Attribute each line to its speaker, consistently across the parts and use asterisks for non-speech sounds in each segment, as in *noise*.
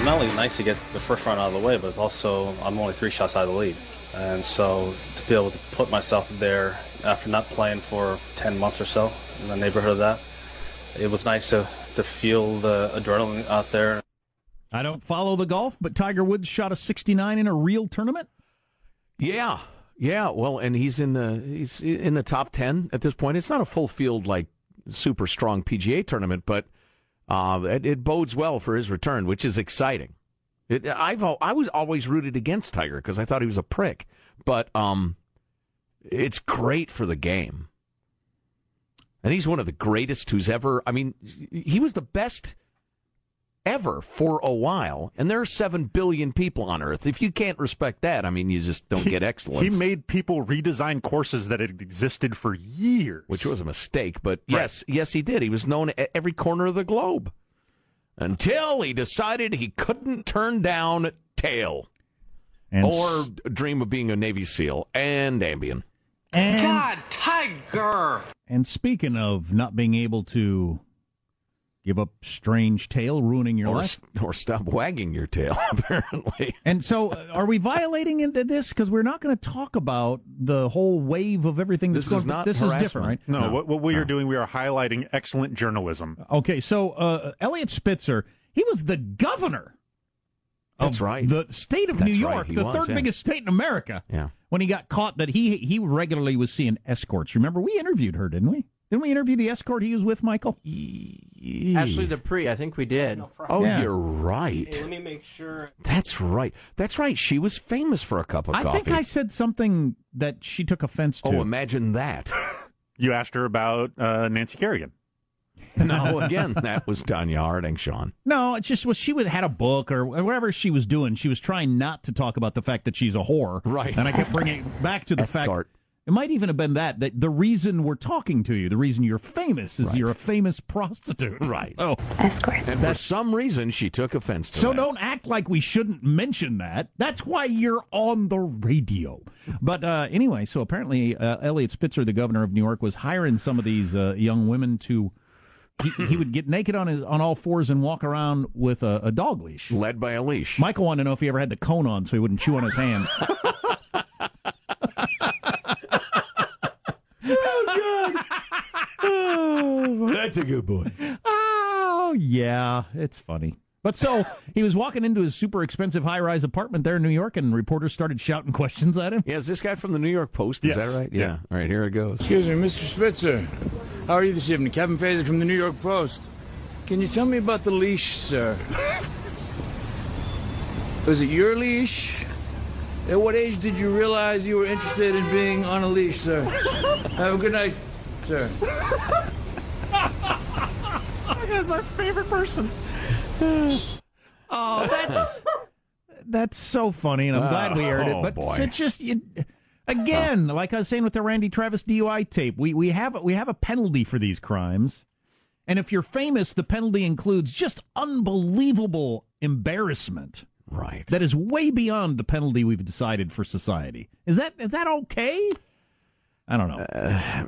Speaker 1: Was not only nice to get the first round out of the way, but it's also I'm only three shots out of the lead, and so to be able to put myself there after not playing for 10 months or so in the neighborhood of that, it was nice to to feel the adrenaline out there.
Speaker 2: I don't follow the golf, but Tiger Woods shot a 69 in a real tournament.
Speaker 3: Yeah, yeah. Well, and he's in the he's in the top ten at this point. It's not a full field like super strong PGA tournament, but uh, it, it bodes well for his return, which is exciting. It, I've I was always rooted against Tiger because I thought he was a prick, but um, it's great for the game. And he's one of the greatest who's ever. I mean, he was the best ever for a while. And there are 7 billion people on Earth. If you can't respect that, I mean, you just don't get excellence.
Speaker 4: He made people redesign courses that had existed for years.
Speaker 3: Which was a mistake. But yes, yes, he did. He was known at every corner of the globe until he decided he couldn't turn down tail
Speaker 2: And
Speaker 3: or dream of being a Navy SEAL and Ambien.
Speaker 2: And,
Speaker 5: God, Tiger!
Speaker 2: and speaking of not being able to give up strange tail, ruining your
Speaker 3: Or,
Speaker 2: life.
Speaker 3: or stop wagging your tail, *laughs* apparently.
Speaker 2: And so, uh, are we violating into this? Because we're not going to talk about the whole wave of everything that's
Speaker 3: This
Speaker 2: going.
Speaker 3: is not
Speaker 2: this is different, right?
Speaker 4: No, what, what we are doing, we are highlighting excellent journalism.
Speaker 2: Okay, so uh, Eliot Spitzer, he was the governor.
Speaker 3: That's right.
Speaker 2: The state of
Speaker 3: That's
Speaker 2: New York,
Speaker 3: he
Speaker 2: the
Speaker 3: was,
Speaker 2: third
Speaker 3: yeah.
Speaker 2: biggest state in America.
Speaker 3: Yeah.
Speaker 2: When he got caught, that he he regularly was seeing escorts. Remember, we interviewed her, didn't we? Didn't we interview the escort he was with, Michael?
Speaker 6: Ashley Dupré, I think we did.
Speaker 3: Oh,
Speaker 2: Yeah.
Speaker 3: you're right.
Speaker 1: Let me make sure.
Speaker 3: That's right. That's right. She was famous for a cup of coffee.
Speaker 2: I
Speaker 3: coffee.
Speaker 2: think I said something that she took offense to.
Speaker 3: oh, imagine that. *laughs*
Speaker 4: You asked her about uh, Nancy Kerrigan.
Speaker 3: no, again, that was Tonya Harding, Sean.
Speaker 2: No, it's just well, she would had a book or whatever she was doing. She was trying not to talk about the fact that she's a whore,
Speaker 3: Right.
Speaker 2: And I kept bringing it back to the fact.
Speaker 3: Escort.
Speaker 2: It might even have been that that the reason we're talking to you, the reason you're famous, is
Speaker 3: Right.
Speaker 2: you're a famous prostitute,
Speaker 3: Right.
Speaker 2: Oh, that's correct.
Speaker 3: And for some reason, she took offense to
Speaker 2: so
Speaker 3: that.
Speaker 2: don't act like we shouldn't mention that. That's why you're on the radio. But uh, anyway, so apparently uh, Eliot Spitzer, the governor of New York, was hiring some of these uh, young women to. He, he would get naked on his on all fours and walk around with a, a dog leash.
Speaker 3: Led by a leash.
Speaker 2: Michael wanted to know if he ever had the cone on so he wouldn't chew on his hands. *laughs*
Speaker 3: Oh, *laughs* That's a good boy.
Speaker 2: Oh, yeah, it's funny. But so he was walking into his super expensive high rise apartment there in New York, and reporters started shouting questions at him.
Speaker 3: Yeah, is this guy from the New York Post? Is
Speaker 2: Yes.
Speaker 3: that right? Yeah. All right, here it goes.
Speaker 7: Excuse me, Mr. Spitzer. How are you this evening? Kevin Fazer from the New York Post. Can you tell me about the leash, sir? *laughs* Was it your leash? At what age did you realize you were interested in being on a leash, sir? Have a good night, sir.
Speaker 2: That's my favorite person. *laughs* oh, that's that's so funny, and I'm glad we aired it.
Speaker 3: Oh,
Speaker 2: But
Speaker 3: boy.
Speaker 2: it's just you, again, like I was saying with the Randy Travis DUI tape, we we have we have a penalty for these crimes, and if you're famous, the penalty includes just unbelievable embarrassment.
Speaker 3: Right.
Speaker 2: That is way beyond the penalty we've decided for society. Is that is that okay? I don't know.
Speaker 3: Uh,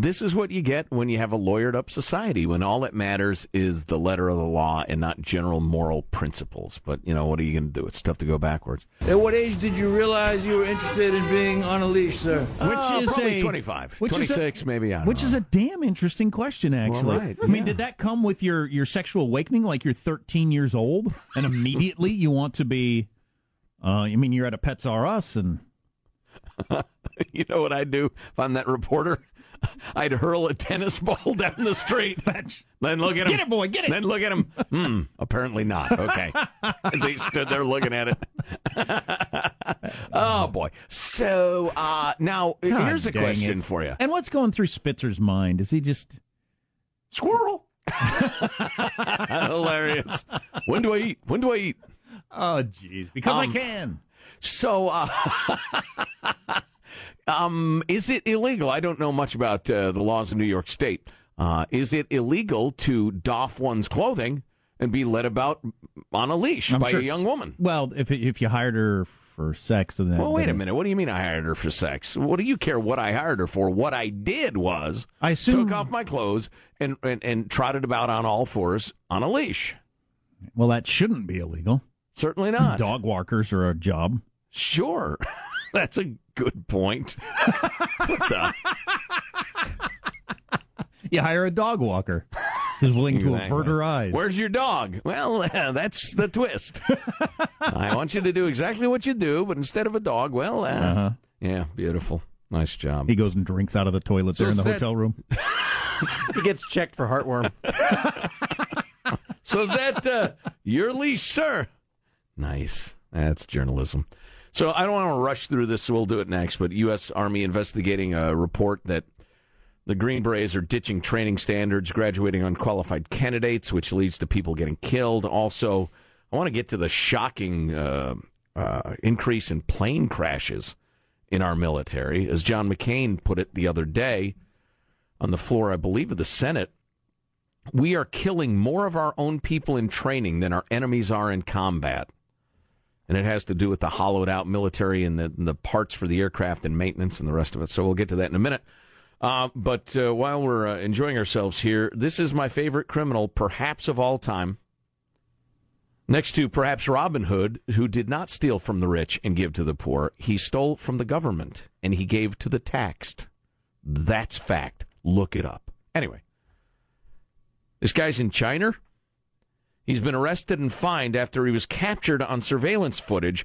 Speaker 3: this is what you get when you have a lawyered up society, when all that matters is the letter of the law and not general moral principles. But, you know, what are you going to do? It's tough to go backwards.
Speaker 7: At what age did you realize you were interested in being on a leash, sir?
Speaker 2: which
Speaker 3: Uh,
Speaker 2: is
Speaker 3: probably
Speaker 2: a
Speaker 3: 25.
Speaker 2: which is a-
Speaker 3: maybe. I don't
Speaker 2: Which
Speaker 3: know.
Speaker 2: is a damn interesting question, actually.
Speaker 3: right,
Speaker 2: I mean,
Speaker 3: yeah.
Speaker 2: did that come with your your sexual awakening, like you're 13 years old, and immediately you want to be? Uh, I mean, you're at a Pets R Us, and *laughs* *laughs*
Speaker 3: you know what I'd do if I'm that reporter? *laughs* I'd hurl a tennis ball *laughs* down the street. Then look at him.
Speaker 2: Get it, boy, get it.
Speaker 3: Then look at him. Hmm, apparently not. Okay. As he stood there looking at it. oh, boy. So uh, now,
Speaker 2: God
Speaker 3: here's a question
Speaker 2: it.
Speaker 3: for you
Speaker 2: And what's going through Spitzer's mind? Is he just
Speaker 3: Squirrel. Hilarious. When do I eat? When do I eat?
Speaker 2: Oh, jeez, because
Speaker 3: Um,
Speaker 2: I can.
Speaker 3: So, uh, um, is it illegal? I don't know much about uh, the laws in New York State. Uh, is it illegal to doff one's clothing and be led about on a leash
Speaker 2: I'm
Speaker 3: by
Speaker 2: sure
Speaker 3: a young woman?
Speaker 2: Well, if if you hired her for sex, and then
Speaker 3: Well, wait a minute. What do you mean I hired her for sex? What do you care what I hired her for? What I did was
Speaker 2: I assume.
Speaker 3: took off my clothes and, and, and trotted about on all fours on a leash.
Speaker 2: Well, that shouldn't be illegal.
Speaker 3: Certainly not.
Speaker 2: Dog walkers are a job.
Speaker 3: Sure. *laughs* *laughs* That's a good point. *laughs* What the-
Speaker 2: You hire a dog walker who's willing to
Speaker 3: Exactly.
Speaker 2: avert her eyes.
Speaker 3: Where's your dog? Well, *laughs* that's the twist. I want you to do exactly what you do, but instead of a dog, well, uh,
Speaker 2: Uh-huh.
Speaker 3: yeah, beautiful. Nice job.
Speaker 2: He goes and drinks out of the toilet
Speaker 3: So
Speaker 2: there in the
Speaker 3: that-
Speaker 2: hotel room.
Speaker 6: He gets checked for heartworm.
Speaker 3: So is that uh, your leash, sir? Nice. That's journalism. So I don't want to rush through this, so we'll do it next. But U.S. Army investigating a report that the Green Berets are ditching training standards, graduating unqualified candidates, which leads to people getting killed. Also, I want to get to the shocking uh, uh, increase in plane crashes in our military. As John McCain put it the other day on the floor, I believe, of the Senate, we are killing more of our own people in training than our enemies are in combat. And it has to do with the hollowed out military and the, and the parts for the aircraft and maintenance and the rest of it. So we'll get to that in a minute. Uh, but uh, while we're uh, enjoying ourselves here, this is my favorite criminal, perhaps of all time. Next to perhaps Robin Hood, who did not steal from the rich and give to the poor, he stole from the government and he gave to the taxed. That's fact. Look it up. Anyway, this guy's in China. He's been arrested and fined after he was captured on surveillance footage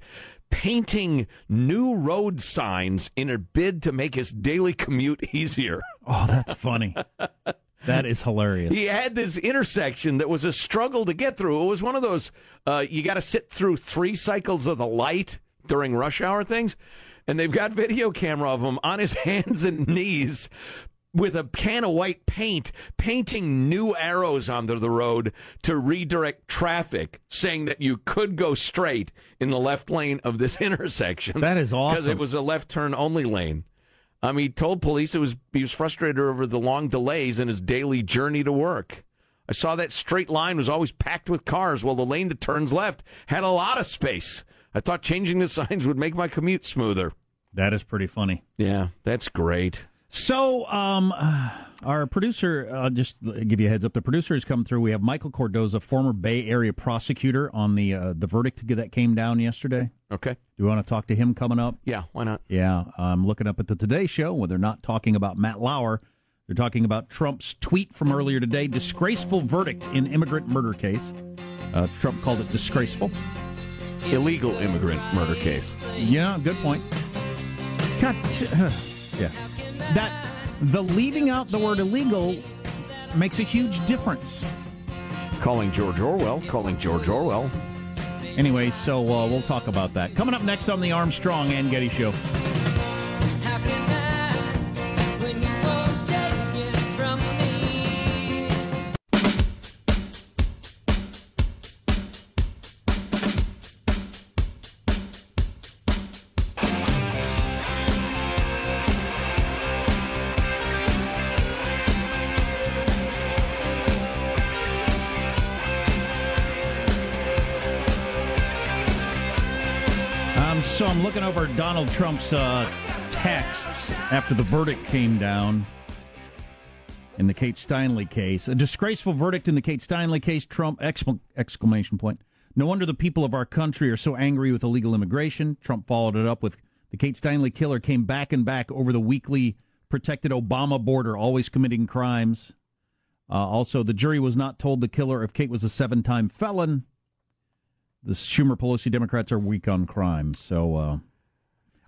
Speaker 3: painting new road signs in a bid to make his daily commute easier. *laughs*
Speaker 2: Oh, that's funny. that is hilarious.
Speaker 3: He had this intersection that was a struggle to get through. It was one of those uh, you got to sit through three cycles of the light during rush hour things, and they've got video camera of him on his *laughs* hands and knees with a can of white paint, painting new arrows onto the road to redirect traffic, saying that you could go straight in the left lane of this *laughs* intersection.
Speaker 2: That is awesome.
Speaker 3: because it was a left turn only lane. Um, he told police it was he was frustrated over the long delays in his daily journey to work. I saw that straight line was always packed with cars, while the lane that turns left had a lot of space. I thought changing the *laughs* signs would make my commute smoother.
Speaker 2: That is pretty funny.
Speaker 3: Yeah, that's great.
Speaker 2: So, um, *sighs* our producer, uh, just give you a heads up, the producer has come through. We have Michael Cardoza, former Bay Area prosecutor, on the uh, the verdict that came down yesterday.
Speaker 3: Okay.
Speaker 2: Do you want to talk to him coming up?
Speaker 3: Yeah, why not?
Speaker 2: Yeah, I'm looking up at the Today Show where they're not talking about Matt Lauer. They're talking about Trump's tweet from earlier today disgraceful verdict in immigrant murder case. Uh, Trump called it disgraceful.
Speaker 3: Illegal immigrant murder case.
Speaker 2: Yeah, good point. Cut. *sighs* yeah. That the leaving out the word illegal makes a huge difference.
Speaker 3: Calling George Orwell, calling George Orwell.
Speaker 2: Anyway, so uh, we'll talk about that. Coming up next on the Armstrong and Getty Show. Looking over Donald Trump's uh, texts after the verdict came down in the Kate Steinle case. A disgraceful verdict in the Kate Steinle case. Trump excla- exclamation point. No wonder the people of our country are so angry with illegal immigration. Trump followed it up with the Kate Steinle killer came back and back over the weekly protected Obama border, always committing crimes. Uh, also, the jury was not told the killer if Kate was a seven-time felon. The Schumer Pelosi Democrats are weak on crime, so uh,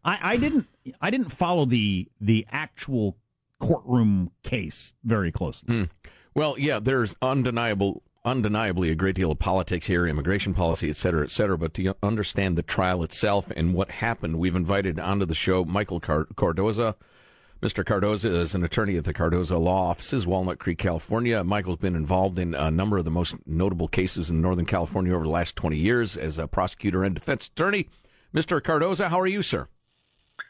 Speaker 2: I, I didn't I didn't follow the the actual courtroom case very closely.
Speaker 3: Hmm. Well, yeah, there's undeniable, undeniably a great deal of politics here, immigration policy, et cetera, et cetera. But to understand the trial itself and what happened, we've invited onto the show Michael Car- Cardoza. Mr. Cardoza is an attorney at the Cardoza Law Offices, Walnut Creek, California. Michael's been involved in a number of the most notable cases in Northern California over the last 20 years as a prosecutor and defense attorney. Mr. Cardoza, how are you, sir?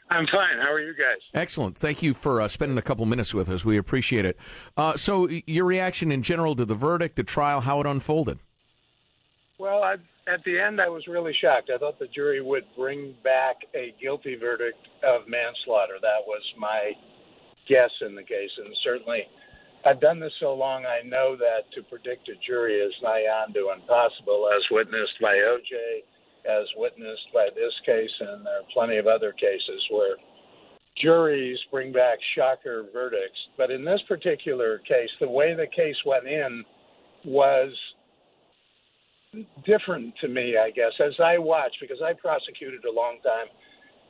Speaker 8: I'm fine. How are you guys?
Speaker 3: Excellent. Thank you for uh, spending a couple minutes with us. We appreciate it. Uh, so, your reaction in general to the verdict, the trial, how it unfolded?
Speaker 8: Well, I, at the end, I was really shocked. I thought the jury would bring back a guilty verdict of manslaughter. That was my guess in the case, and certainly, I've done this so long. I know that to predict a jury is nigh on to impossible, as witnessed by OJ, as witnessed by this case, and there are plenty of other cases where juries bring back shocker verdicts. But in this particular case, the way the case went in was different to me, I guess, as I watched, because I prosecuted a long time,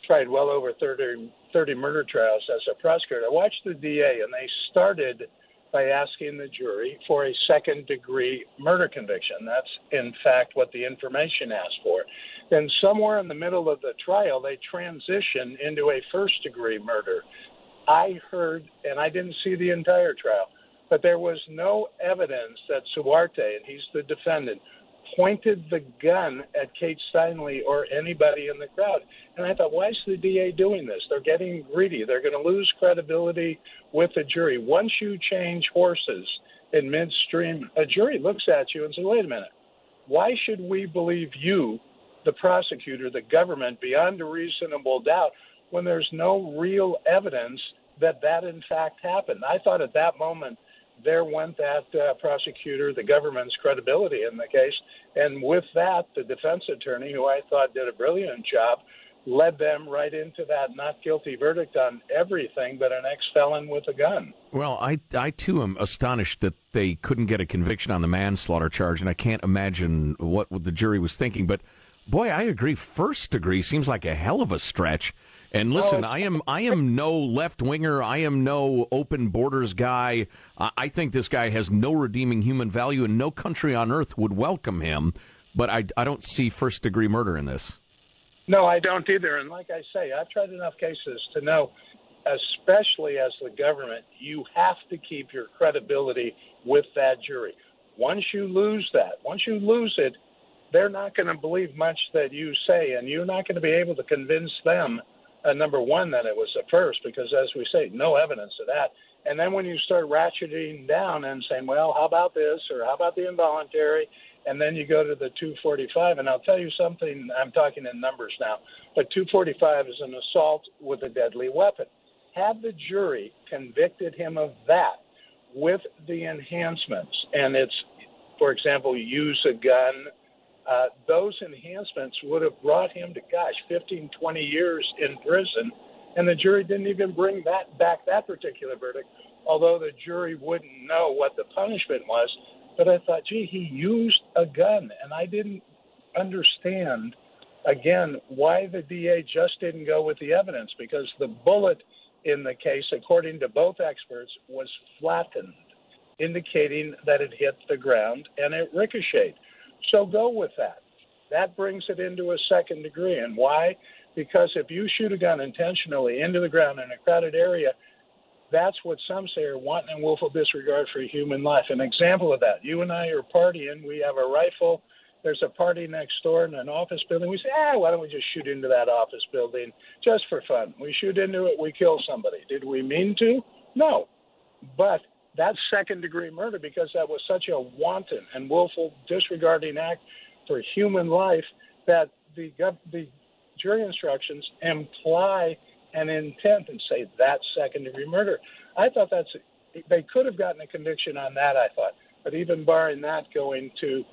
Speaker 8: tried well over 30, 30 murder trials as a prosecutor. I watched the DA, and they started by asking the jury for a second degree murder conviction. That's, in fact, what the information asked for. Then, somewhere in the middle of the trial, they transition into a first degree murder. I heard, and I didn't see the entire trial, but there was no evidence that Zarate, and he's the defendant, pointed the gun at Kate Steinle or anybody in the crowd. And I thought, why is the DA doing this? They're getting greedy. They're going to lose credibility with the jury. Once you change horses in midstream, a jury looks at you and says, wait a minute, why should we believe you, the prosecutor, the government, beyond a reasonable doubt, when there's no real evidence that that in fact happened? I thought at that moment, there went that uh, prosecutor, the government's credibility in the case. And with that, the defense attorney, who I thought did a brilliant job, led them right into that not guilty verdict on everything but an ex felon with a gun.
Speaker 3: Well, I, I too am astonished that they couldn't get a conviction on the manslaughter charge, and I can't imagine what the jury was thinking. But boy, I agree. First degree seems like a hell of a stretch. And oh, listen, I am I am no left winger. I am no open borders guy. I, I think this guy has no redeeming human value, and no country on earth would welcome him. But I, I don't see first degree murder in this.
Speaker 8: No, I don't either. And like I say, I've tried enough cases to know, especially as the government, you have to keep your credibility with that jury. Once you lose that, once you lose it, they're not going to believe much that you say, and you're not going to be able to convince them, uh, number one, that it was a first, because as we say, no evidence of that. And then when you start ratcheting down and saying, well, how about this, or how about the involuntary, and then you go to the 245, and I'll tell you something, I'm talking in numbers now, but 245 is an assault with a deadly weapon. Had the jury convicted him of that with the enhancements, and it's, for example, use a gun, uh, those enhancements would have brought him to, gosh, 15, 20 years in prison And the jury didn't even bring that back that particular verdict, although the jury wouldn't know what the punishment was. But I thought, gee, he used a gun, and I didn't understand again why the DA just didn't go with the evidence because the bullet in the case, according to both experts, was flattened, indicating that it hit the ground and it ricocheted. So go with that. That brings it into a second degree. And why? Because if you shoot a gun intentionally into the ground in a crowded area, that's what some say are wanton and willful disregard for human life. An example of that, you and I are partying, we have a rifle, there's a party next door in an office building. We say, ah, why don't we just shoot into that office building just for fun? We shoot into it, we kill somebody. Did we mean to? No. But that's second degree murder because that was such a wanton and willful disregarding act for human life that the, the jury instructions imply an intent and say that's second degree murder. I thought that's they could have gotten a conviction on that. I thought, but even barring that, going to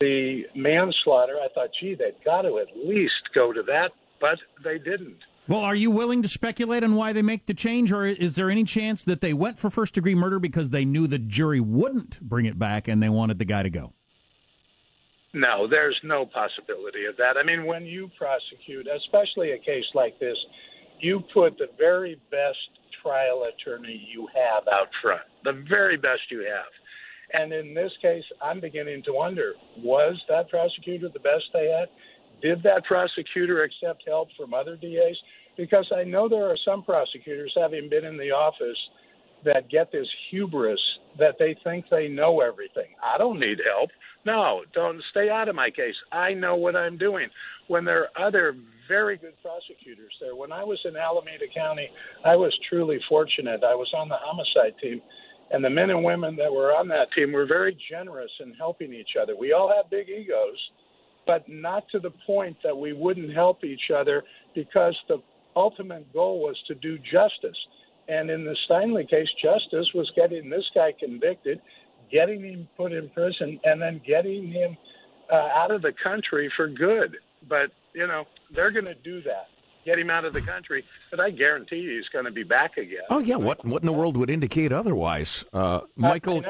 Speaker 8: the manslaughter, I thought, gee, they've got to at least go to that, but they didn't.
Speaker 2: Well, are you willing to speculate on why they make the change, or is there any chance that they went for first degree murder because they knew the jury wouldn't bring it back and they wanted the guy to go?
Speaker 8: No, there's no possibility of that. I mean, when you prosecute, especially a case like this, you put the very best trial attorney you have out front, the very best you have. And in this case, I'm beginning to wonder was that prosecutor the best they had? Did that prosecutor accept help from other DAs? Because I know there are some prosecutors, having been in the office, that get this hubris that they think they know everything. I don't need help. No, don't stay out of my case. I know what I'm doing. When there are other very good prosecutors there, when I was in Alameda County, I was truly fortunate. I was on the homicide team, and the men and women that were on that team were very generous in helping each other. We all have big egos, but not to the point that we wouldn't help each other because the ultimate goal was to do justice. And in the Steinle case, justice was getting this guy convicted getting him put in prison, and then getting him uh, out of the country for good. But, you know, they're going to do that. Get him out of the country, but I guarantee you he's going to be back again.
Speaker 3: Oh yeah, what what in the world would indicate otherwise? Uh, Michael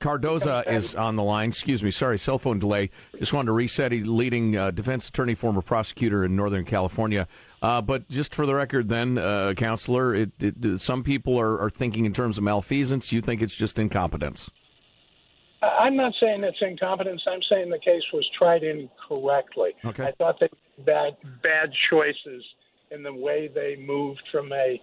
Speaker 3: Cardoza is on the line. Excuse me, sorry, cell phone delay. Just wanted to reset. He's leading uh, defense attorney, former prosecutor in Northern California. Uh, but just for the record, then, uh, counselor, it, it, some people are, are thinking in terms of malfeasance. You think it's just incompetence?
Speaker 8: I'm not saying it's incompetence. I'm saying the case was tried incorrectly.
Speaker 3: Okay.
Speaker 8: I thought they made bad bad choices in the way they moved from a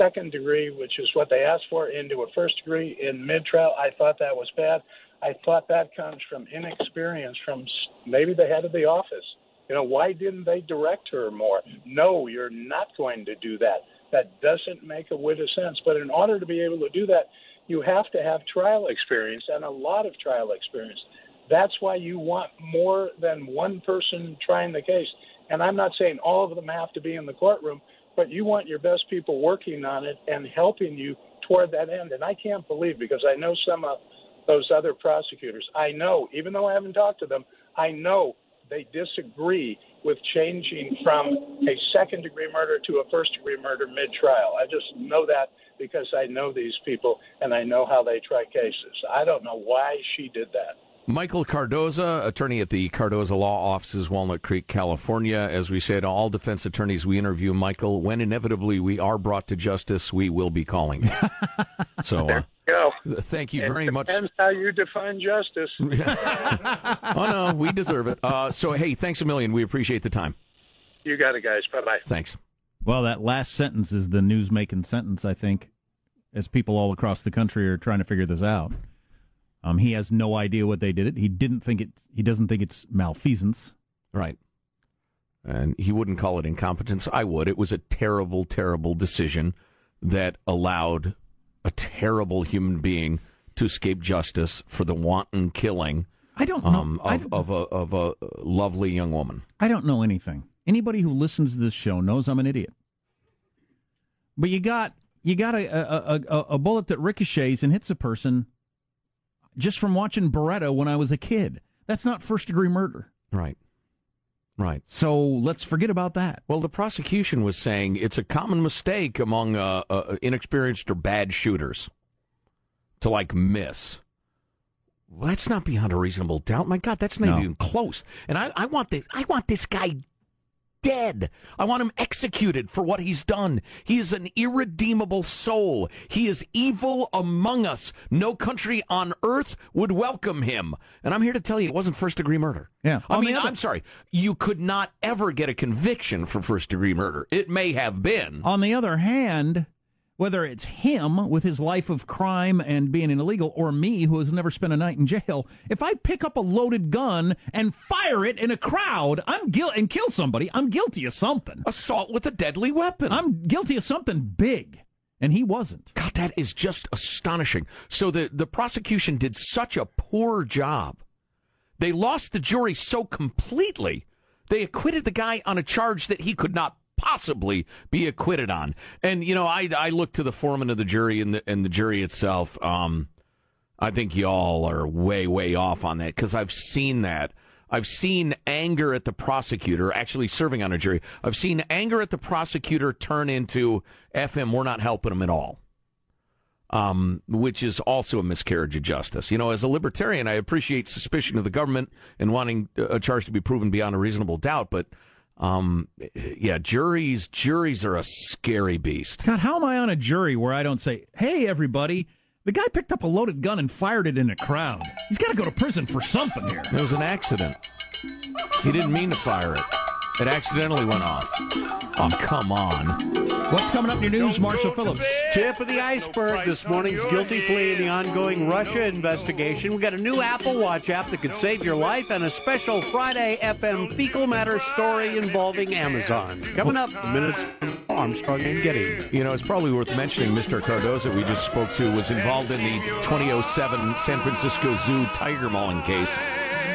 Speaker 8: second degree, which is what they asked for, into a first degree in mid trial. I thought that was bad. I thought that comes from inexperience from maybe the head of the office. You know, why didn't they direct her more? No, you're not going to do that. That doesn't make a whit of sense. But in order to be able to do that, you have to have trial experience and a lot of trial experience. That's why you want more than one person trying the case. And I'm not saying all of them have to be in the courtroom, but you want your best people working on it and helping you toward that end. And I can't believe because I know some of those other prosecutors. I know, even though I haven't talked to them, I know they disagree with changing from a second degree murder to a first degree murder mid trial. I just know that because I know these people and I know how they try cases. I don't know why she did that.
Speaker 3: Michael Cardoza, attorney at the Cardoza Law Offices, Walnut Creek, California. As we say to all defense attorneys we interview, Michael, when inevitably we are brought to justice, we will be calling you. *laughs* so, uh,
Speaker 8: go.
Speaker 3: thank you
Speaker 8: It
Speaker 3: very much.
Speaker 8: Depends how you define justice. *laughs*
Speaker 3: oh, no, we deserve it. Uh, so, hey, thanks a million. We appreciate the time.
Speaker 8: you got it, guys. Bye bye.
Speaker 3: Thanks.
Speaker 2: Well, that last sentence is the news making sentence, I think, as people all across the country are trying to figure this out. Um, he has no idea what they did it. He didn't think it. He doesn't think it's malfeasance.
Speaker 3: Right. And he wouldn't call it incompetence. I would. It was a terrible, terrible decision that allowed a terrible human being to escape justice for the wanton killing.
Speaker 2: I don't know.
Speaker 3: Um, of, of, a, of a lovely young woman.
Speaker 2: I don't know anything. Anybody who listens to this show knows I'm an idiot. But you got you got a a, a, a bullet that ricochets and hits a person just from watching Baretta when I was a kid. That's not first degree murder.
Speaker 3: Right. Right.
Speaker 2: So let's forget about that.
Speaker 3: Well, the prosecution was saying it's a common mistake among uh, uh, inexperienced or bad shooters to like miss. Well, that's not beyond a reasonable doubt. My God, that's not
Speaker 2: No.
Speaker 3: even close. And I, I want this. I want this guy dead. I want him executed for what he's done. He is an irredeemable soul. He is evil among us. No country on earth would welcome him. And I'm here to tell you, it wasn't first degree murder.
Speaker 2: Yeah.
Speaker 3: I
Speaker 2: On
Speaker 3: mean,
Speaker 2: other-
Speaker 3: I'm sorry. You could not ever get a conviction for first degree murder. It may have been.
Speaker 2: On the other hand, whether it's him with his life of crime and being an illegal, or me who has never spent a night in jail, if I pick up a loaded gun and fire it in a crowd, I'm guilty and kill somebody. I'm guilty of something.
Speaker 3: Assault with a deadly weapon.
Speaker 2: I'm guilty of something big, and he wasn't.
Speaker 3: God, that is just astonishing. So the, the prosecution did such a poor job. They lost the jury so completely. They acquitted the guy on a charge that he could not possibly be acquitted on. And you know, I I look to the foreman of the jury and the and the jury itself. Um, I think y'all are way way off on that because I've seen that. I've seen anger at the prosecutor actually serving on a jury. I've seen anger at the prosecutor turn into FM. We're not helping him at all um, which is also a miscarriage of justice. You know, as a libertarian, I appreciate suspicion of the government and wanting a charge to be proven beyond a reasonable doubt, but um, yeah, juries juries are a scary beast.
Speaker 2: God, how am I on a jury where I don't say, "Hey, everybody"? The guy picked up a loaded gun and fired it in a crowd. He's got to go to prison for something here.
Speaker 3: It was an accident. He didn't mean to fire it. It accidentally went off. Oh, come on.
Speaker 2: What's coming up in your news, Marshall Phillips?
Speaker 9: Tip of the iceberg this morning's guilty plea in the ongoing Russia investigation. We got a new Apple Watch app that could save your life and a special Friday FM fecal matter story involving Amazon. Coming up, minutes from Armstrong and Getty.
Speaker 3: You know, it's probably worth mentioning Mr. Cardoza, we just spoke to, was involved in the 2007 San Francisco Zoo tiger mauling case,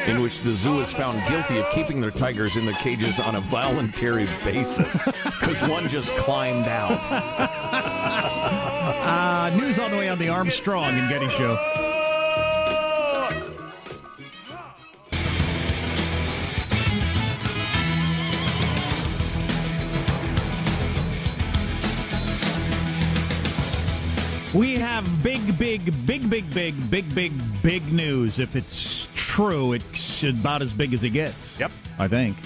Speaker 3: in which the zoo is found guilty of keeping their tigers in the cages on a voluntary basis because one just climbed out.
Speaker 2: Uh, news on the way on the Armstrong and Getty Show. We have big, big, big, big, big, big, big, big news. If it's true, it's about as big as it gets.
Speaker 4: Yep.
Speaker 2: I think.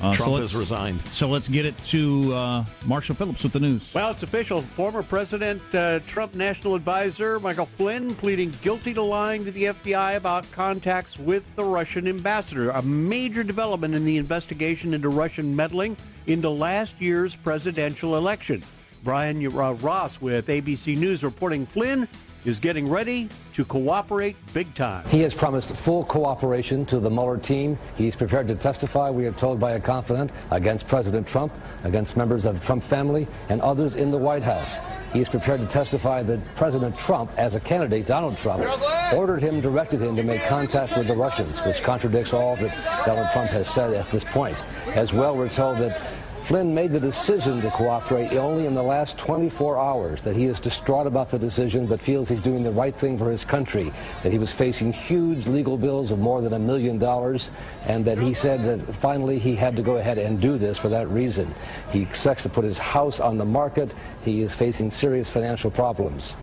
Speaker 2: Uh,
Speaker 3: Trump
Speaker 2: let's-
Speaker 3: has resigned.
Speaker 2: So let's get it to uh, Marshall Phillips with the news.
Speaker 9: Well, it's official. Former President uh, Trump National Advisor Michael Flynn pleading guilty to lying to the FBI about contacts with the Russian ambassador. A major development in the investigation into Russian meddling into last year's presidential election. Brian uh, Ross with ABC News reporting Flynn is getting ready to cooperate big time.
Speaker 10: He has promised full cooperation to the Mueller team. He's prepared to testify, we are told by a confidant, against President Trump, against members of the Trump family, and others in the White House. He is prepared to testify that President Trump, as a candidate, Donald Trump, ordered him, directed him to make contact with the Russians, which contradicts all that Donald Trump has said at this point. As well, we're told that Flynn made the decision to cooperate only in the last 24 hours, that he is distraught about the decision but feels he's doing the right thing for his country, that he was facing huge legal bills of more than a million dollars, and that he said that finally he had to go ahead and do this for that reason. He expects to put his house on the market. He is facing serious financial problems.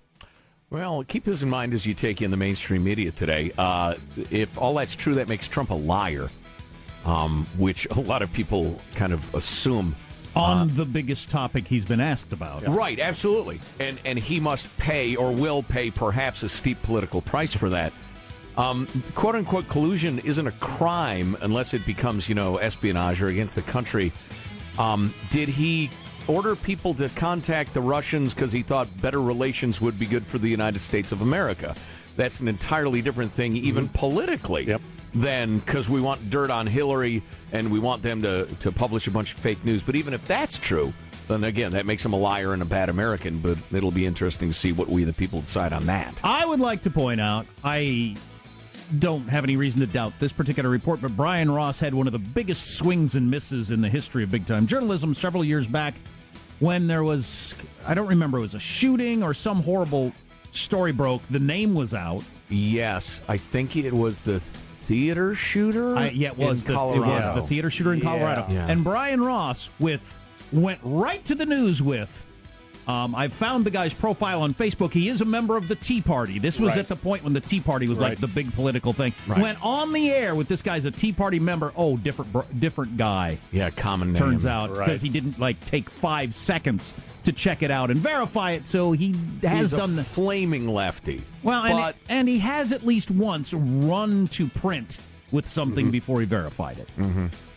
Speaker 3: Well, keep this in mind as you take in the mainstream media today. Uh, if all that's true, that makes Trump a liar, um, which a lot of people kind of assume.
Speaker 2: On the biggest topic he's been asked about.
Speaker 3: Right, absolutely. And and he must pay or will pay perhaps a steep political price for that. Um, quote unquote collusion isn't a crime unless it becomes, you know, espionage or against the country. Um, did he order people to contact the Russians because he thought better relations would be good for the United States of America? That's an entirely different thing, even politically, than because we want dirt on Hillary and we want them to, to publish a bunch of fake news. But even if that's true, then again, that makes him a liar and a bad American. But it'll be interesting to see what we, the people, decide on that.
Speaker 2: I would like to point out, I don't have any reason to doubt this particular report, but Brian Ross had one of the biggest swings and misses in the history of big time journalism several years back when there was, I don't remember, it was a shooting or some horrible story broke. The name was out.
Speaker 3: Yes, I think it was the theater shooter.
Speaker 2: I, yeah, it was
Speaker 3: in
Speaker 2: the, it was the theater shooter in Colorado.
Speaker 3: Yeah.
Speaker 2: And Brian Ross with went right to the news with. Um, I found the guy's profile on Facebook. He is a member of the Tea Party. This was
Speaker 3: Right.
Speaker 2: at the point when the Tea Party was like the big political thing.
Speaker 3: Right.
Speaker 2: Went on the air with this guy's a Tea Party member. Oh, different, different guy.
Speaker 3: Yeah, common name.
Speaker 2: Turns out because
Speaker 3: Right.
Speaker 2: he didn't like take five seconds to check it out and verify it. So he has
Speaker 3: He's a
Speaker 2: done the
Speaker 3: flaming lefty.
Speaker 2: well, and,
Speaker 3: but
Speaker 2: and he has at least once run to print with something
Speaker 3: Mm-hmm.
Speaker 2: before he verified it.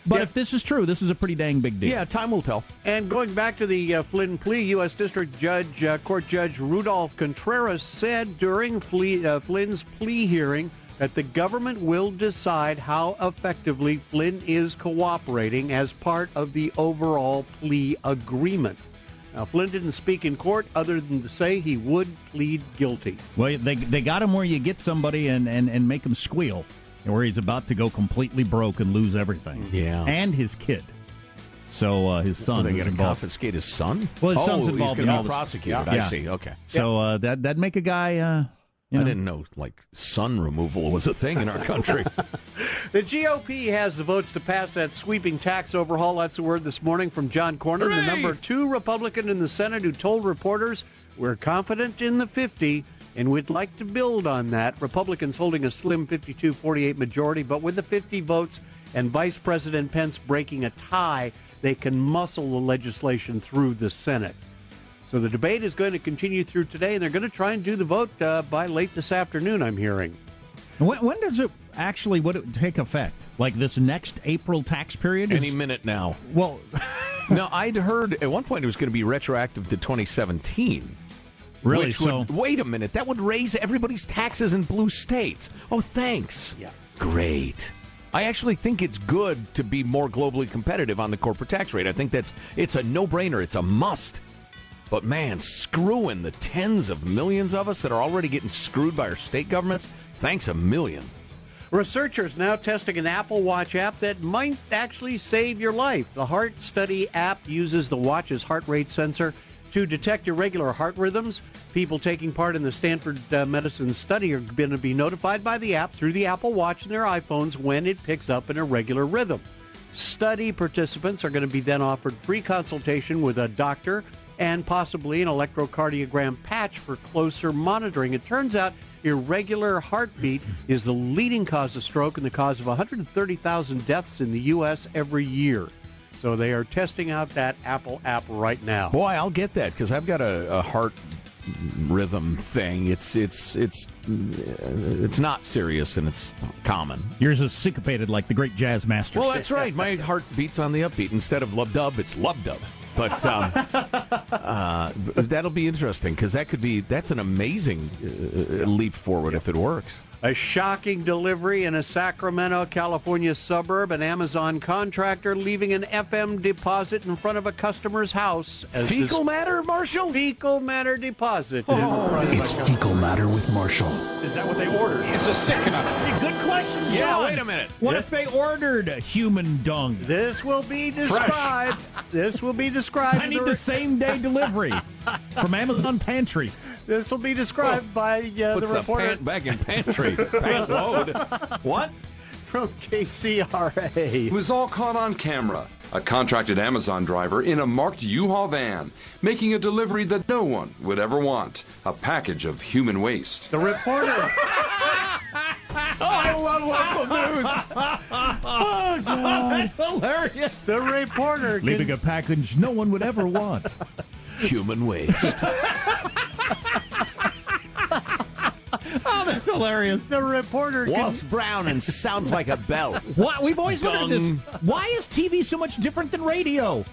Speaker 2: But if this is true, this is a pretty dang big deal.
Speaker 3: yeah, time will tell.
Speaker 9: And going back to the uh, Flynn plea, U.S. District Judge, uh, Court Judge Rudolph Contreras said during Fle- uh, Flynn's plea hearing that the government will decide how effectively Flynn is cooperating as part of the overall plea agreement. Now, Flynn didn't speak in court other than to say he would plead guilty.
Speaker 2: Well, they they got him where you get somebody and, and, and make him squeal, where he's about to go completely broke and lose everything.
Speaker 3: Yeah.
Speaker 2: and his kid. So uh, his son
Speaker 3: Are they
Speaker 2: was
Speaker 3: going to confiscate his son?
Speaker 2: Well, his
Speaker 3: oh,
Speaker 2: son's
Speaker 3: he's
Speaker 2: involved
Speaker 3: going
Speaker 2: in
Speaker 3: to
Speaker 2: all
Speaker 3: be
Speaker 2: this-
Speaker 3: prosecuted.
Speaker 2: Yeah.
Speaker 3: I see. Okay.
Speaker 2: So uh, that that make a guy. Uh, you
Speaker 3: I didn't know like sun removal was a thing in our country. *laughs*
Speaker 9: The GOP has the votes to pass that sweeping tax overhaul. That's the word this morning from John Cornyn, the number two Republican in the Senate, who told reporters, We're confident in the 50, and we'd like to build on that. Republicans holding a slim 52 48 majority, but with the 50 votes and Vice President Pence breaking a tie, they can muscle the legislation through the Senate. So the debate is going to continue through today, and they're going to try and do the vote uh, by late this afternoon, I'm hearing.
Speaker 2: When, when does it actually would it take effect? Like this next April tax period? Is,
Speaker 3: Any minute now.
Speaker 2: Well, *laughs*
Speaker 3: no, I'd heard at one point it was going to be retroactive to 2017.
Speaker 2: Really?
Speaker 3: Which
Speaker 2: So-
Speaker 3: would, wait a minute, that would raise everybody's taxes in blue states. Oh, thanks.
Speaker 9: Yeah.
Speaker 3: Great. I actually think it's good to be more globally competitive on the corporate tax rate. I think that's it's a no-brainer. It's a must. But man, screwing the tens of millions of us that are already getting screwed by our state governments, thanks a million.
Speaker 9: Researchers now testing an Apple Watch app that might actually save your life. The Heart Study app uses the watch's heart rate sensor to detect irregular heart rhythms. People taking part in the Stanford uh, medicine study are going to be notified by the app through the Apple Watch and their iPhones when it picks up an irregular rhythm. Study participants are going to be then offered free consultation with a doctor and possibly an electrocardiogram patch for closer monitoring. It turns out irregular heartbeat is the leading cause of stroke and the cause of 130,000 deaths in the U.S. every year. So they are testing out that Apple app right now.
Speaker 3: Boy, I'll get that because I've got a, a heart rhythm thing. It's it's it's it's not serious and it's common.
Speaker 2: yours is syncopated like the great jazz master.
Speaker 3: Well, that's right. My heart beats on the upbeat instead of lub dub. It's lub dub. But um, *laughs* uh, that'll be interesting because that could be that's an amazing uh, leap forward if it works.
Speaker 9: A shocking delivery in a Sacramento, California suburb. An Amazon contractor leaving an FM deposit in front of a customer's house. as
Speaker 3: Fecal
Speaker 9: this-
Speaker 3: matter, Marshall.
Speaker 9: Fecal matter deposit. Oh.
Speaker 11: It's fecal matter with Marshall.
Speaker 4: Is that what they ordered?
Speaker 5: It's a sickener.
Speaker 2: Good question,
Speaker 3: Yeah, wait a minute.
Speaker 2: What if they ordered human dung?
Speaker 9: This will be described. This will be described.
Speaker 2: I need
Speaker 9: the
Speaker 2: the same day delivery *laughs* from Amazon Pantry.
Speaker 9: This will be described by uh,
Speaker 3: Puts
Speaker 9: the
Speaker 3: the
Speaker 9: reporter
Speaker 3: pant back in pantry. *laughs* Pant load. What?
Speaker 9: from KCRA.
Speaker 12: It was all caught on camera. A contracted Amazon driver in a marked U-Haul van making a delivery that no one would ever want a package of human waste.
Speaker 9: The reporter. *laughs*
Speaker 3: Oh, I love local news. *laughs*
Speaker 2: Oh, God. That's hilarious.
Speaker 9: The reporter. can-
Speaker 2: Leaving a package no one would ever want.
Speaker 3: Human waste. *laughs*
Speaker 2: Oh, that's hilarious.
Speaker 9: the reporter. can-
Speaker 3: Brown and sounds like a bell. *laughs*
Speaker 2: Why, we've always wondered this. Why is TV so much different than radio?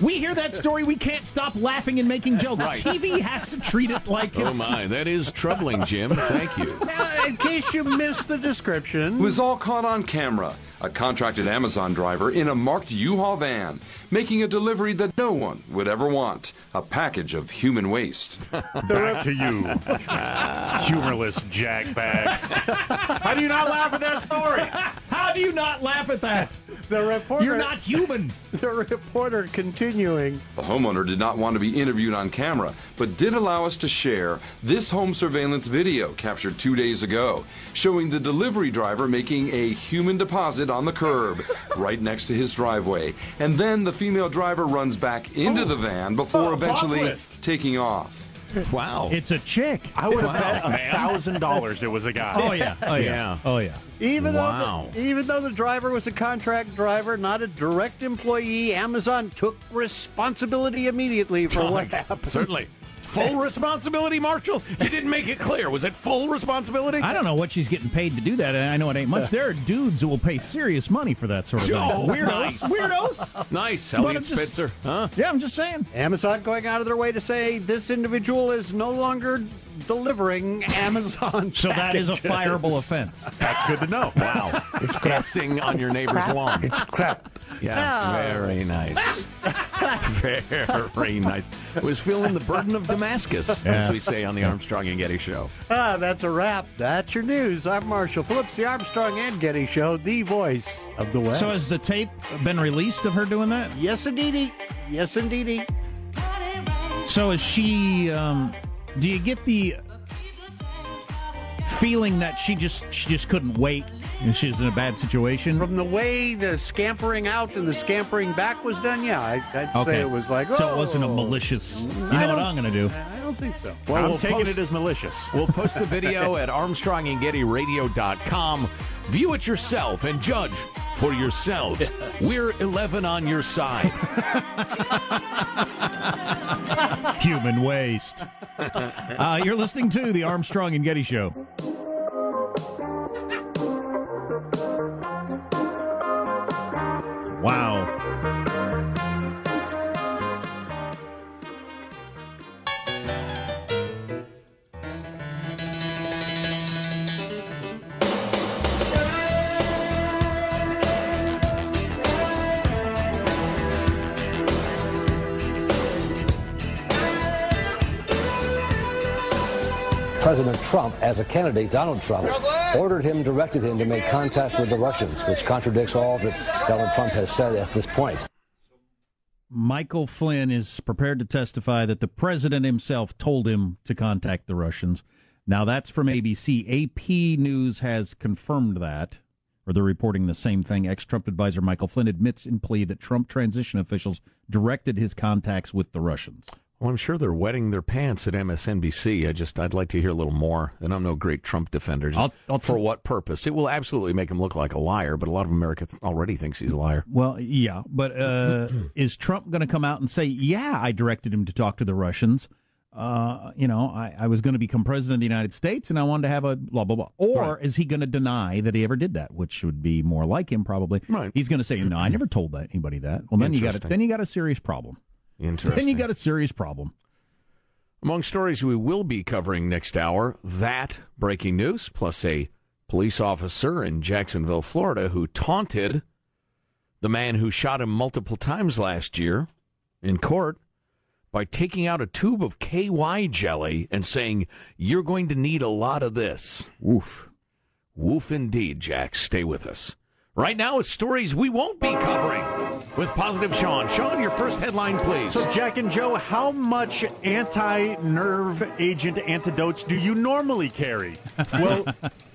Speaker 2: We hear that story, we can't stop laughing and making jokes.
Speaker 3: Right.
Speaker 2: TV has to treat it like
Speaker 3: Oh
Speaker 2: it's.
Speaker 3: my, that is troubling, Jim. Thank you. *laughs*
Speaker 9: Now, in case you missed the description.
Speaker 12: It was all caught on camera. A contracted Amazon driver in a marked U-Haul van making a delivery that no one would ever want a package of human waste. *laughs*
Speaker 4: Back to you, humorless jackbags. How do you not laugh at that story?
Speaker 2: How do you not laugh at that?
Speaker 9: The reporter.
Speaker 2: You're not human.
Speaker 9: The reporter continuing.
Speaker 12: The homeowner did not want to be interviewed on camera, but did allow us to share this home surveillance video captured two days ago, showing the delivery driver making a human deposit on the curb right next to his driveway. And then the female driver runs back into oh. the van before
Speaker 4: Oh,
Speaker 12: eventually taking off.
Speaker 3: Wow.
Speaker 2: It's a chick.
Speaker 4: I would have
Speaker 2: Wow,
Speaker 4: bet a
Speaker 2: man.
Speaker 4: thousand dollars it was a guy.
Speaker 2: Oh yeah. Oh yeah.
Speaker 3: Yeah.
Speaker 2: Oh yeah.
Speaker 9: Even
Speaker 3: Wow.
Speaker 9: though the, even though the driver was a contract driver, not a direct employee, Amazon took responsibility immediately for what happened.
Speaker 3: Certainly. Full responsibility, Marshall? You didn't make it clear. Was it full responsibility?
Speaker 2: I don't know what she's getting paid to do that, and I know it ain't much. There are dudes who will pay serious money for that sort of thing.
Speaker 3: Oh,
Speaker 2: weirdos,
Speaker 3: nice.
Speaker 2: weirdos.
Speaker 3: Nice, Eliot
Speaker 2: just-
Speaker 3: Spitzer. Huh?
Speaker 2: Yeah, I'm just saying.
Speaker 9: Amazon going out of their way to say this individual is no longer delivering Amazon.
Speaker 2: So that is a
Speaker 9: packages.
Speaker 2: fireable offense.
Speaker 4: That's good to know.
Speaker 3: Wow. It's pissing on your neighbor's lawn.
Speaker 6: It's crap.
Speaker 3: Yeah, very nice. *laughs* very nice. Was feeling the burden of Damascus,
Speaker 2: Yeah.
Speaker 3: as we say on the Armstrong and Getty Show.
Speaker 9: Ah, that's a wrap. That's your news. I'm Marshall Phillips, the Armstrong and Getty Show, the voice of the West.
Speaker 2: So has the tape been released of her doing that?
Speaker 9: yes, indeedy. Yes, indeedy.
Speaker 2: So is she? Um, do you get the feeling that she just she just couldn't wait and she's in a bad situation?
Speaker 9: From the way the scampering out and the scampering back was done, yeah, I, I'd
Speaker 2: Okay.
Speaker 9: say it was like, oh,
Speaker 2: so it wasn't a malicious. You know what I'm going to do?
Speaker 9: I don't think so.
Speaker 3: Well,
Speaker 4: I'm
Speaker 3: we'll
Speaker 4: taking
Speaker 3: post-
Speaker 4: it as malicious. *laughs*
Speaker 3: We'll post the video *laughs* at ArmstrongandGettyRadio.com. View it yourself and judge for yourselves. We're 11 on your side. *laughs*
Speaker 2: Human waste. uh, you're listening to the Armstrong and Getty Show. Wow.
Speaker 10: President Trump, as a candidate, Donald Trump, ordered him, directed him to make contact with the Russians, which contradicts all that Donald Trump has said at this point.
Speaker 2: Michael Flynn is prepared to testify that the president himself told him to contact the Russians. Now, that's from ABC. AP News has confirmed that, or they're reporting the same thing. Ex Trump advisor Michael Flynn admits in plea that Trump transition officials directed his contacts with the Russians.
Speaker 3: Well, I'm sure they're wetting their pants at MSNBC. I just, I'd like to hear a little more. And I'm no great Trump defender. Just
Speaker 2: I'll- I'll
Speaker 3: for what purpose? It will absolutely make him look like a liar, but a lot of America th- already thinks he's a liar.
Speaker 2: Well, yeah, but uh, *clears throat* is Trump going to come out and say, "Yeah, I directed him to talk to the Russians"? Uh, you know, I, I was going to become president of the United States, and I wanted to have a blah blah blah. Or is he going to deny that he ever did that? Which would be more like him, probably.
Speaker 3: Right.
Speaker 2: He's going to say, "No, I never told that anybody that." Well, then you got
Speaker 3: Interesting.
Speaker 2: then you got a serious problem.
Speaker 3: Interesting.
Speaker 2: Then you got a serious problem.
Speaker 3: Among stories we will be covering next hour, that breaking news, plus a police officer in Jacksonville, Florida, who taunted the man who shot him multiple times last year in court by taking out a tube of KY jelly and saying, You're going to need a lot of this. Woof. Woof indeed, Jack. Stay with us. Right now, it's stories we won't be covering with Positive Sean. Sean, your first headline, please.
Speaker 4: So, Jack and Joe, how much anti nerve agent antidotes do you normally carry? *laughs* Well,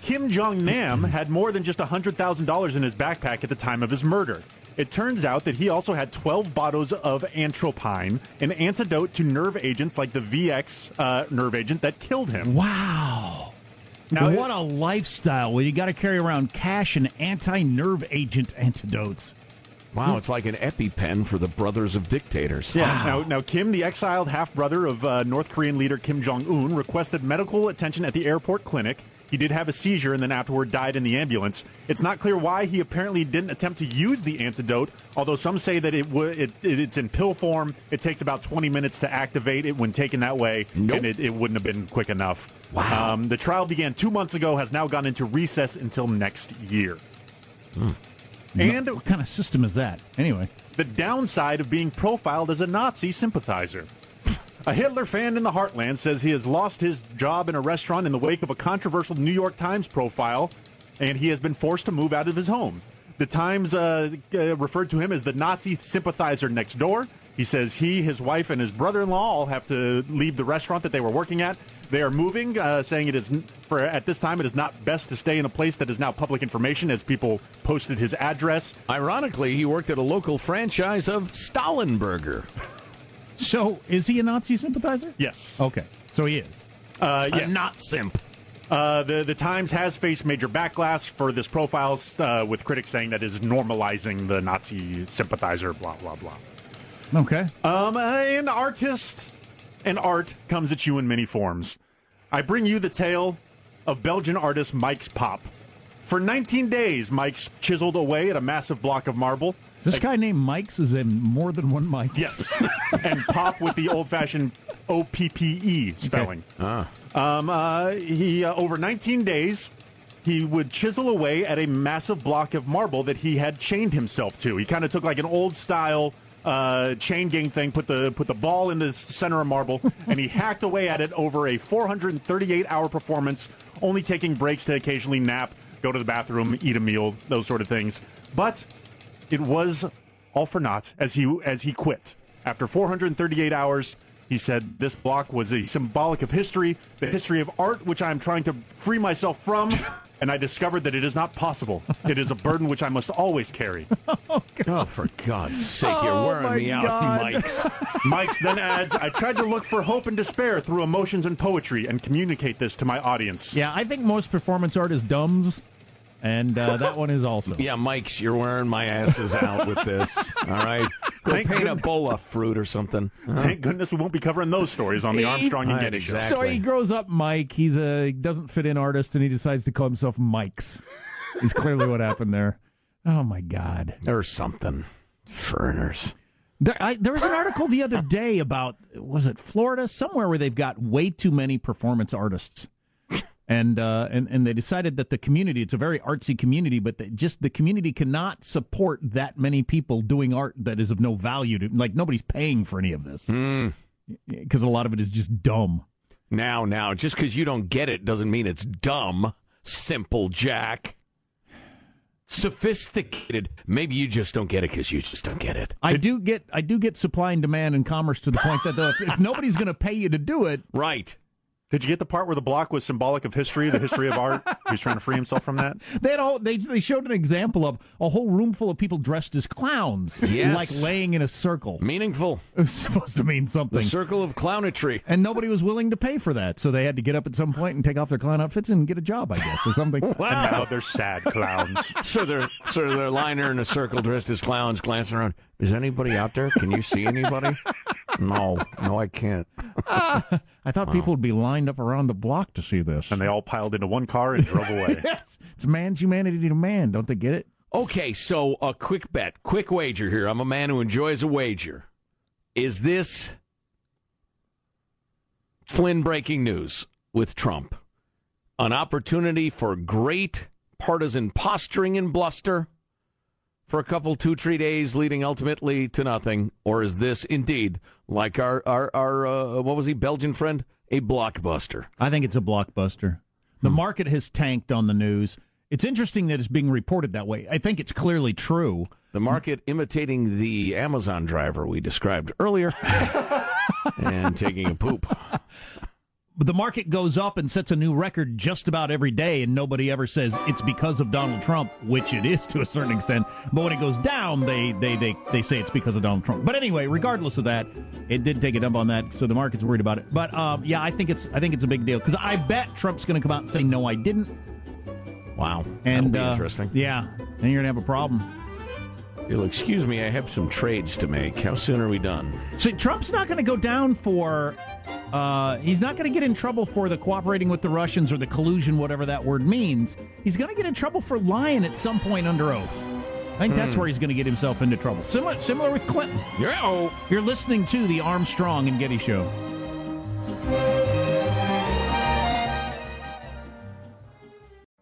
Speaker 4: Kim Jong Nam had more than just $100,000 in his backpack at the time of his murder. It turns out that he also had 12 bottles of atropine, an antidote to nerve agents like the VX uh, nerve agent that killed him.
Speaker 2: Wow.
Speaker 4: Now,
Speaker 2: what a lifestyle where you got to carry around cash and anti-nerve agent antidotes.
Speaker 3: Wow, it's like an EpiPen for the brothers of dictators.
Speaker 4: Yeah. Now, now, Kim, the exiled half brother of uh, North Korean leader Kim Jong Un, requested medical attention at the airport clinic. He did have a seizure and then afterward died in the ambulance. It's not clear why he apparently didn't attempt to use the antidote, although some say that it, w- it, it it's in pill form. It takes about 20 minutes to activate it when taken that way, and it, it wouldn't have been quick enough. Wow. Um, the trial began two months ago, has now gone into recess until next year. And
Speaker 2: what kind of system is that? Anyway,
Speaker 4: the downside of being profiled as a Nazi sympathizer. A Hitler fan in the heartland says he has lost his job in a restaurant in the wake of a controversial New York Times profile and he has been forced to move out of his home. The Times uh, uh, referred to him as the Nazi sympathizer next door. He says he, his wife, and his brother-in-law all have to leave the restaurant that they were working at. They are moving, uh, saying it is for at this time it is not best to stay in a place that is now public information, as people posted his address.
Speaker 3: Ironically, he worked at a local franchise of Stalinburger. *laughs*
Speaker 2: So, is he a Nazi sympathizer?
Speaker 4: Yes.
Speaker 2: Okay, so he is.
Speaker 4: Uh,
Speaker 3: A
Speaker 4: yes.
Speaker 3: not simp.
Speaker 4: Uh, the the Times has faced major backlash for this profile, uh, with critics saying that is normalizing the Nazi sympathizer. Blah blah blah.
Speaker 2: Okay.
Speaker 4: Um, an artist and art comes at you in many forms. I bring you the tale of Belgian artist Mike's Pop. For 19 days, Mike's chiseled away at a massive block of marble.
Speaker 2: This guy named Mike's is in more than one Mike.
Speaker 4: Yes, *laughs* and Pop with the old-fashioned O P P E spelling.
Speaker 3: Ah.
Speaker 4: Um, uh, he uh, over 19 days, he would chisel away at a massive block of marble that he had chained himself to. He kind of took like an old style uh, chain gang thing, put the put the ball in the center of marble, and he hacked away at it over a 438 hour performance, only taking breaks to occasionally nap, go to the bathroom, eat a meal, those sort of things. But it was all for naught as he as he quit after 438 hours. He said this block was a symbolic of history, the history of art, which I am trying to free myself from. And I discovered that it is not possible. It is a burden which I must always carry. *laughs*
Speaker 3: Oh, for God's sake, you're
Speaker 2: Oh,
Speaker 3: wearing
Speaker 2: my
Speaker 3: me out,
Speaker 2: God. *laughs*
Speaker 3: Mike's.
Speaker 4: Mike's then adds, I tried to look for hope and despair through emotions and poetry and communicate this to my audience.
Speaker 2: Yeah, I think most performance art is dumbs, and uh, that one is also. *laughs*
Speaker 3: Yeah, Mike's, you're wearing my asses out with this. All right? Go
Speaker 4: Thank
Speaker 3: paint a
Speaker 4: goodness-
Speaker 3: bowl of fruit or something. Huh?
Speaker 4: Thank goodness we won't be covering those stories on the Armstrong and
Speaker 3: Right,
Speaker 4: Getty show.
Speaker 3: exactly.
Speaker 2: So he grows up Mike. He's a doesn't fit in artist, and he decides to call himself Mike's. Is clearly what happened there. Oh my God.
Speaker 3: Or something. Foreigners.
Speaker 2: There, I, there was an article the other day about was it Florida somewhere where they've got way too many performance artists, and uh, and and they decided that the community it's a very artsy community, but that just the community cannot support that many people doing art that is of no value to like nobody's paying for any of this because a lot of it is just dumb.
Speaker 3: Now, now, just because you don't get it doesn't mean it's dumb. Simple Jack. Sophisticated. Maybe you just don't get it because you just don't get it.
Speaker 2: I do get I do get supply and demand and commerce to the point that uh, if nobody's going to pay you to do it,
Speaker 3: Right.
Speaker 4: Did you get the part where the block was symbolic of history, the history of art? He was trying to free himself from that. *laughs*
Speaker 2: They had all, they they showed an example of a whole room full of people dressed as clowns,
Speaker 3: Yes.
Speaker 2: like laying in a circle.
Speaker 3: Meaningful. *laughs*
Speaker 2: It was supposed to mean something.
Speaker 3: The
Speaker 2: something,
Speaker 3: circle of clownetry.
Speaker 2: and nobody was willing to pay for that, so they had to get up at some point and take off their clown outfits and get a job, I guess, or something. *laughs*
Speaker 4: And now they're sad clowns.
Speaker 3: So they're so they're lying there in a circle dressed as clowns, glancing around. Is anybody out there? Can you see anybody? No, no, I can't. *laughs*
Speaker 2: I thought people would be lined up around the block to see this.
Speaker 4: And they all piled into one car and drove away. *laughs*
Speaker 2: yes, it's man's humanity to man. Don't they get it?
Speaker 3: Okay, so a quick bet, quick wager here. I'm a man who enjoys a wager. Is this Flynn breaking news with Trump? An opportunity for great partisan posturing and bluster for a couple, two, three days, leading ultimately to nothing? Or is this indeed, like our, our, our uh, what was he, Belgian friend, a blockbuster?
Speaker 2: I think it's a blockbuster. The market has tanked on the news. It's interesting that it's being reported that way. I think it's clearly true.
Speaker 3: The market imitating the Amazon driver we described earlier *laughs* and taking a poop. *laughs*
Speaker 2: But the market goes up and sets a new record just about every day, and nobody ever says it's because of Donald Trump, which it is *laughs* to a certain extent. But when it goes down, they they they, they say it's because of Donald Trump. But anyway, regardless of that, it did take a dump on that, so the market's worried about it. But um, yeah, I think it's I think it's a big deal because I bet Trump's going to come out and say no, I didn't.
Speaker 3: Wow.
Speaker 2: And
Speaker 3: That'll be
Speaker 2: uh,
Speaker 3: interesting.
Speaker 2: Yeah, and you're gonna have a problem.
Speaker 3: You'll excuse me, I have some trades to make. How soon are we done?
Speaker 2: See, Trump's not going to go down for. Uh, he's not going to get in trouble for the cooperating with the Russians or the collusion, whatever that word means. He's going to get in trouble for lying at some point under oath. I think that's
Speaker 3: Hmm.
Speaker 2: where he's going to get himself into trouble. Similar, similar with Clinton.
Speaker 3: Yeah.
Speaker 2: You're listening to the Armstrong and Getty Show.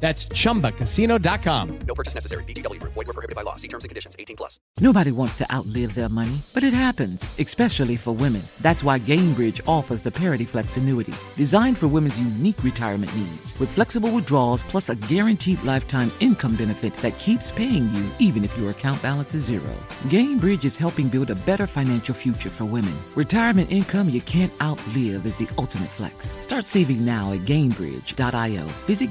Speaker 13: That's chumbacasino.com.
Speaker 14: No purchase necessary. VGW Group. Void were prohibited by law. See terms and conditions. 18 plus.
Speaker 15: Nobody wants to outlive their money, but it happens, especially for women. That's why Gainbridge offers the Parity Flex annuity, designed for women's unique retirement needs, with flexible withdrawals plus a guaranteed lifetime income benefit that keeps paying you even if your account balance is zero. Gainbridge is helping build a better financial future for women. Retirement income you can't outlive is the ultimate flex. Start saving now at Gainbridge.io. Visit